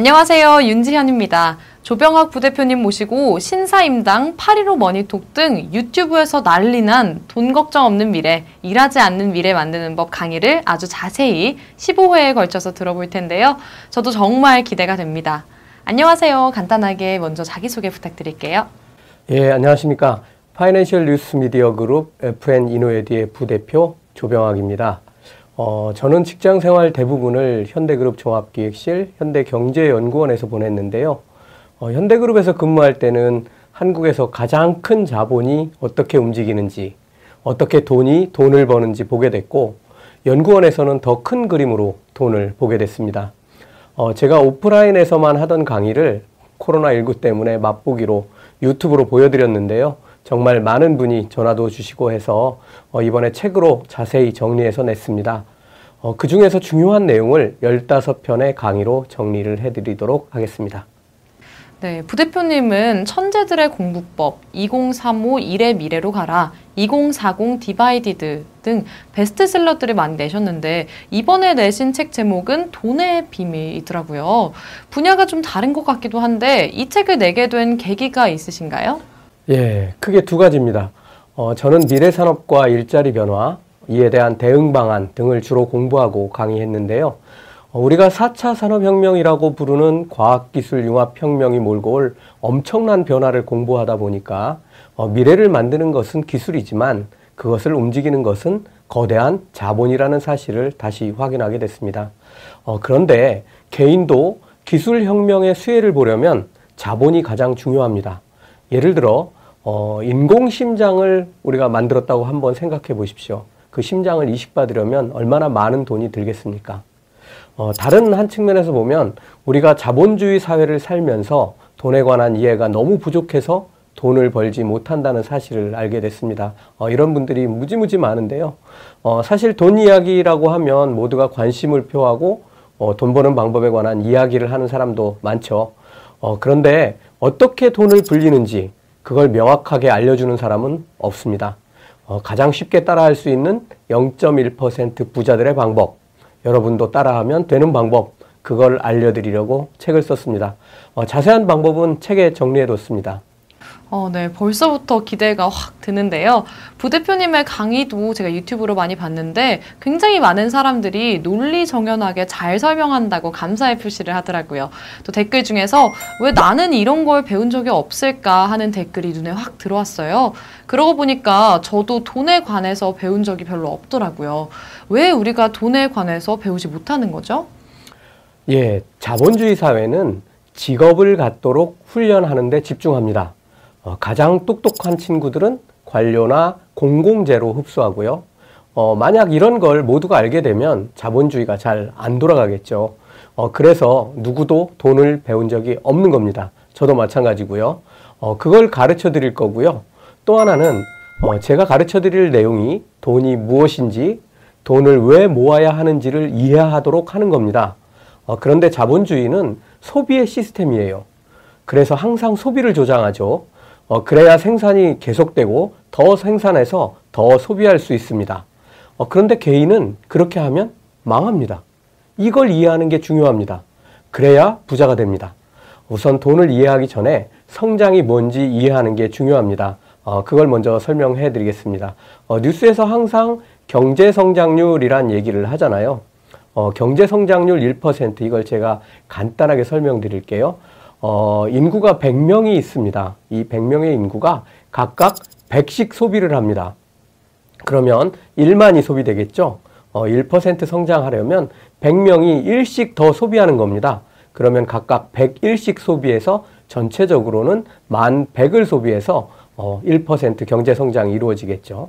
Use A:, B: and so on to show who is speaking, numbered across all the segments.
A: 안녕하세요. 윤지현입니다. 조병학 부대표님 모시고 신사임당 8.15 머니톡 등 유튜브에서 난리 난 돈 걱정 없는 미래, 일하지 않는 미래 만드는 법 강의를 아주 자세히 15회에 걸쳐서 들어볼 텐데요. 저도 정말 기대가 됩니다. 안녕하세요. 간단하게 먼저 자기소개 부탁드릴게요.
B: 예, 안녕하십니까. 파이낸셜 뉴스 미디어 그룹 FN 이노에디의 부대표 조병학입니다. 어, 저는 직장 생활 대부분을 현대그룹 종합기획실, 현대경제연구원에서 보냈는데요. 어, 현대그룹에서 근무할 때는 한국에서 가장 큰 자본이 어떻게 움직이는지, 어떻게 돈이 돈을 버는지 보게 됐고, 연구원에서는 더 큰 그림으로 돈을 보게 됐습니다. 어, 제가 오프라인에서만 하던 강의를 코로나19 때문에 맛보기로 유튜브로 보여드렸는데요. 정말 많은 분이 전화도 주시고 해서 어, 이번에 책으로 자세히 정리해서 냈습니다. 어, 그 중에서 중요한 내용을 15편의 강의로 정리를 해드리도록 하겠습니다.
A: 네, 부대표님은 천재들의 공부법, 2035 일의 미래로 가라, 2040 Divided 등 베스트셀러들을 많이 내셨는데 이번에 내신 책 제목은 돈의 비밀이더라고요. 분야가 좀 다른 것 같기도 한데 이 책을 내게 된 계기가 있으신가요?
B: 예, 크게 두 가지입니다. 어, 저는 미래산업과 일자리 변화, 이에 대한 대응 방안 등을 주로 공부하고 강의했는데요. 어, 우리가 4차 산업혁명이라고 부르는 과학기술 융합혁명이 몰고 올 엄청난 변화를 공부하다 보니까 어, 미래를 만드는 것은 기술이지만 그것을 움직이는 것은 거대한 자본이라는 사실을 다시 확인하게 됐습니다. 어, 그런데 개인도 기술혁명의 수혜를 보려면 자본이 가장 중요합니다. 예를 들어 어, 인공심장을 우리가 만들었다고 한번 생각해 보십시오. 그 심장을 이식받으려면 얼마나 많은 돈이 들겠습니까? 어, 다른 한 측면에서 보면 우리가 자본주의 사회를 살면서 돈에 관한 이해가 너무 부족해서 돈을 벌지 못한다는 사실을 알게 됐습니다. 어, 이런 분들이 무지무지 많은데요. 어, 사실 돈 이야기라고 하면 모두가 관심을 표하고 어, 돈 버는 방법에 관한 이야기를 하는 사람도 많죠. 어, 그런데 어떻게 돈을 불리는지 그걸 명확하게 알려주는 사람은 없습니다. 어, 가장 쉽게 따라할 수 있는 0.1% 부자들의 방법, 여러분도 따라하면 되는 방법, 그걸 알려드리려고 책을 썼습니다. 어, 자세한 방법은 책에 정리해뒀습니다.
A: 어, 네. 벌써부터 기대가 확 드는데요. 부대표님의 강의도 제가 유튜브로 많이 봤는데 굉장히 많은 사람들이 논리 정연하게 잘 설명한다고 감사의 표시를 하더라고요. 또 댓글 중에서 왜 나는 이런 걸 배운 적이 없을까 하는 댓글이 눈에 확 들어왔어요. 그러고 보니까 저도 돈에 관해서 배운 적이 별로 없더라고요. 왜 우리가 돈에 관해서 배우지 못하는 거죠?
B: 예, 자본주의 사회는 직업을 갖도록 훈련하는 데 집중합니다. 어, 가장 똑똑한 친구들은 관료나 공공재로 흡수하고요. 어, 만약 이런 걸 모두가 알게 되면 자본주의가 잘 안 돌아가겠죠. 어, 그래서 누구도 돈을 배운 적이 없는 겁니다. 저도 마찬가지고요. 어, 그걸 가르쳐 드릴 거고요. 또 하나는 어, 제가 가르쳐 드릴 내용이 돈이 무엇인지 돈을 왜 모아야 하는지를 이해하도록 하는 겁니다. 어, 그런데 자본주의는 소비의 시스템이에요. 그래서 항상 소비를 조장하죠. 어, 그래야 생산이 계속되고 더 생산해서 더 소비할 수 있습니다. 어, 그런데 개인은 그렇게 하면 망합니다. 이걸 이해하는 게 중요합니다. 그래야 부자가 됩니다. 우선 돈을 이해하기 전에 성장이 뭔지 이해하는 게 중요합니다. 어, 그걸 먼저 설명해 드리겠습니다. 어, 뉴스에서 항상 경제 성장률이란 얘기를 하잖아요. 어, 경제 성장률 1% 이걸 제가 간단하게 설명드릴게요. 어, 인구가 100명이 있습니다. 이 100명의 인구가 각각 100씩 소비를 합니다. 그러면 1만이 소비되겠죠? 어, 1% 성장하려면 100명이 1씩 더 소비하는 겁니다. 그러면 각각 101씩 소비해서 전체적으로는 만 100을 소비해서 어, 1% 경제 성장이 이루어지겠죠.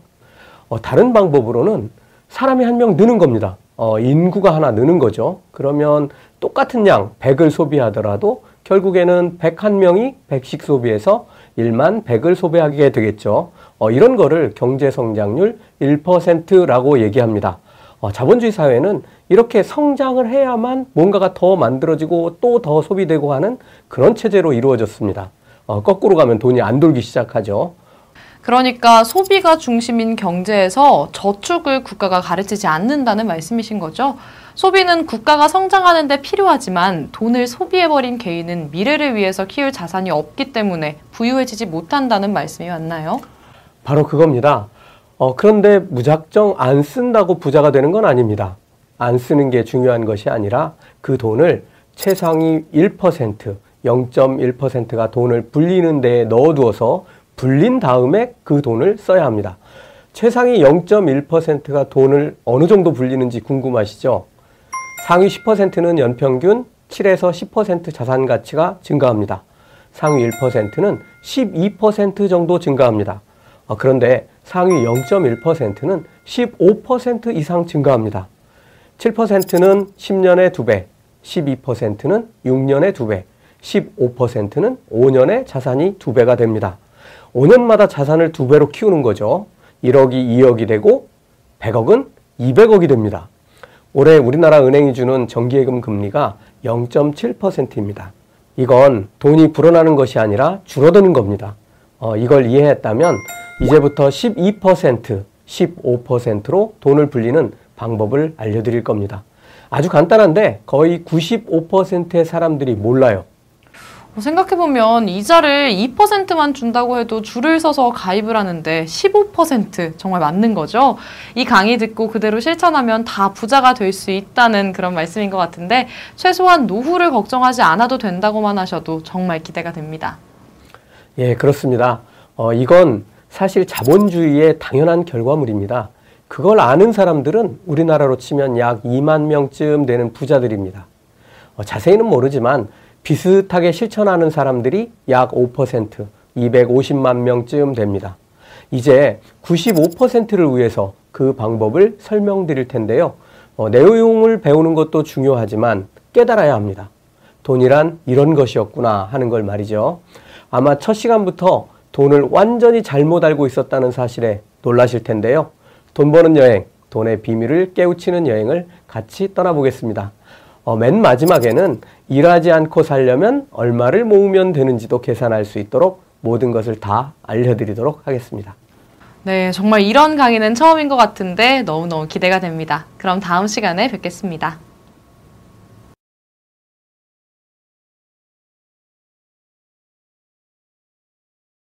B: 어, 다른 방법으로는 사람이 한 명 느는 겁니다. 어, 인구가 하나 느는 거죠. 그러면 똑같은 양 100을 소비하더라도 결국에는 101명이 100씩 소비해서 1만 100을 소비하게 되겠죠. 어, 이런 거를 경제 성장률 1%라고 얘기합니다. 어, 자본주의 사회는 이렇게 성장을 해야만 뭔가가 더 만들어지고 또 더 소비되고 하는 그런 체제로 이루어졌습니다. 어, 거꾸로 가면 돈이 안 돌기 시작하죠.
A: 그러니까 소비가 중심인 경제에서 저축을 국가가 가르치지 않는다는 말씀이신 거죠? 소비는 국가가 성장하는 데 필요하지만 돈을 소비해버린 개인은 미래를 위해서 키울 자산이 없기 때문에 부유해지지 못한다는 말씀이 맞나요?
B: 바로 그겁니다. 어, 그런데 무작정 안 쓴다고 부자가 되는 건 아닙니다. 안 쓰는 게 중요한 것이 아니라 그 돈을 최상위 1%, 0.1%가 돈을 불리는 데에 넣어두어서 불린 다음에 그 돈을 써야 합니다. 최상위 0.1%가 돈을 어느 정도 불리는지 궁금하시죠? 상위 10%는 연평균 7에서 10% 자산 가치가 증가합니다. 상위 1%는 12% 정도 증가합니다. 어, 그런데 상위 0.1%는 15% 이상 증가합니다. 7%는 10년에 2배, 12%는 6년에 2배, 15%는 5년에 자산이 2배가 됩니다. 5년마다 자산을 2배로 키우는 거죠. 1억이 2억이 되고 100억은 200억이 됩니다. 올해 우리나라 은행이 주는 정기예금 금리가 0.7%입니다. 이건 돈이 불어나는 것이 아니라 줄어드는 겁니다. 어, 이걸 이해했다면 이제부터 12%, 15%로 돈을 불리는 방법을 알려드릴 겁니다. 아주 간단한데 거의 95%의 사람들이 몰라요.
A: 생각해보면 이자를 2%만 준다고 해도 줄을 서서 가입을 하는데 15% 정말 맞는 거죠. 이 강의 듣고 그대로 실천하면 다 부자가 될 수 있다는 그런 말씀인 것 같은데 최소한 노후를 걱정하지 않아도 된다고만 하셔도 정말 기대가 됩니다.
B: 예, 그렇습니다. 어, 이건 사실 자본주의의 당연한 결과물입니다. 그걸 아는 사람들은 우리나라로 치면 약 2만 명쯤 되는 부자들입니다. 어, 자세히는 모르지만 비슷하게 실천하는 사람들이 약 5%, 250만 명쯤 됩니다. 이제 95%를 위해서 그 방법을 설명드릴 텐데요. 어, 내용을 배우는 것도 중요하지만 깨달아야 합니다. 돈이란 이런 것이었구나 하는 걸 말이죠. 아마 첫 시간부터 돈을 완전히 잘못 알고 있었다는 사실에 놀라실 텐데요. 돈 버는 여행, 돈의 비밀을 깨우치는 여행을 같이 떠나보겠습니다. 어, 맨 마지막에는 일하지 않고 살려면 얼마를 모으면 되는지도 계산할 수 있도록 모든 것을 다 알려드리도록 하겠습니다.
A: 네, 정말 이런 강의는 처음인 것 같은데 너무너무 기대가 됩니다. 그럼 다음 시간에 뵙겠습니다.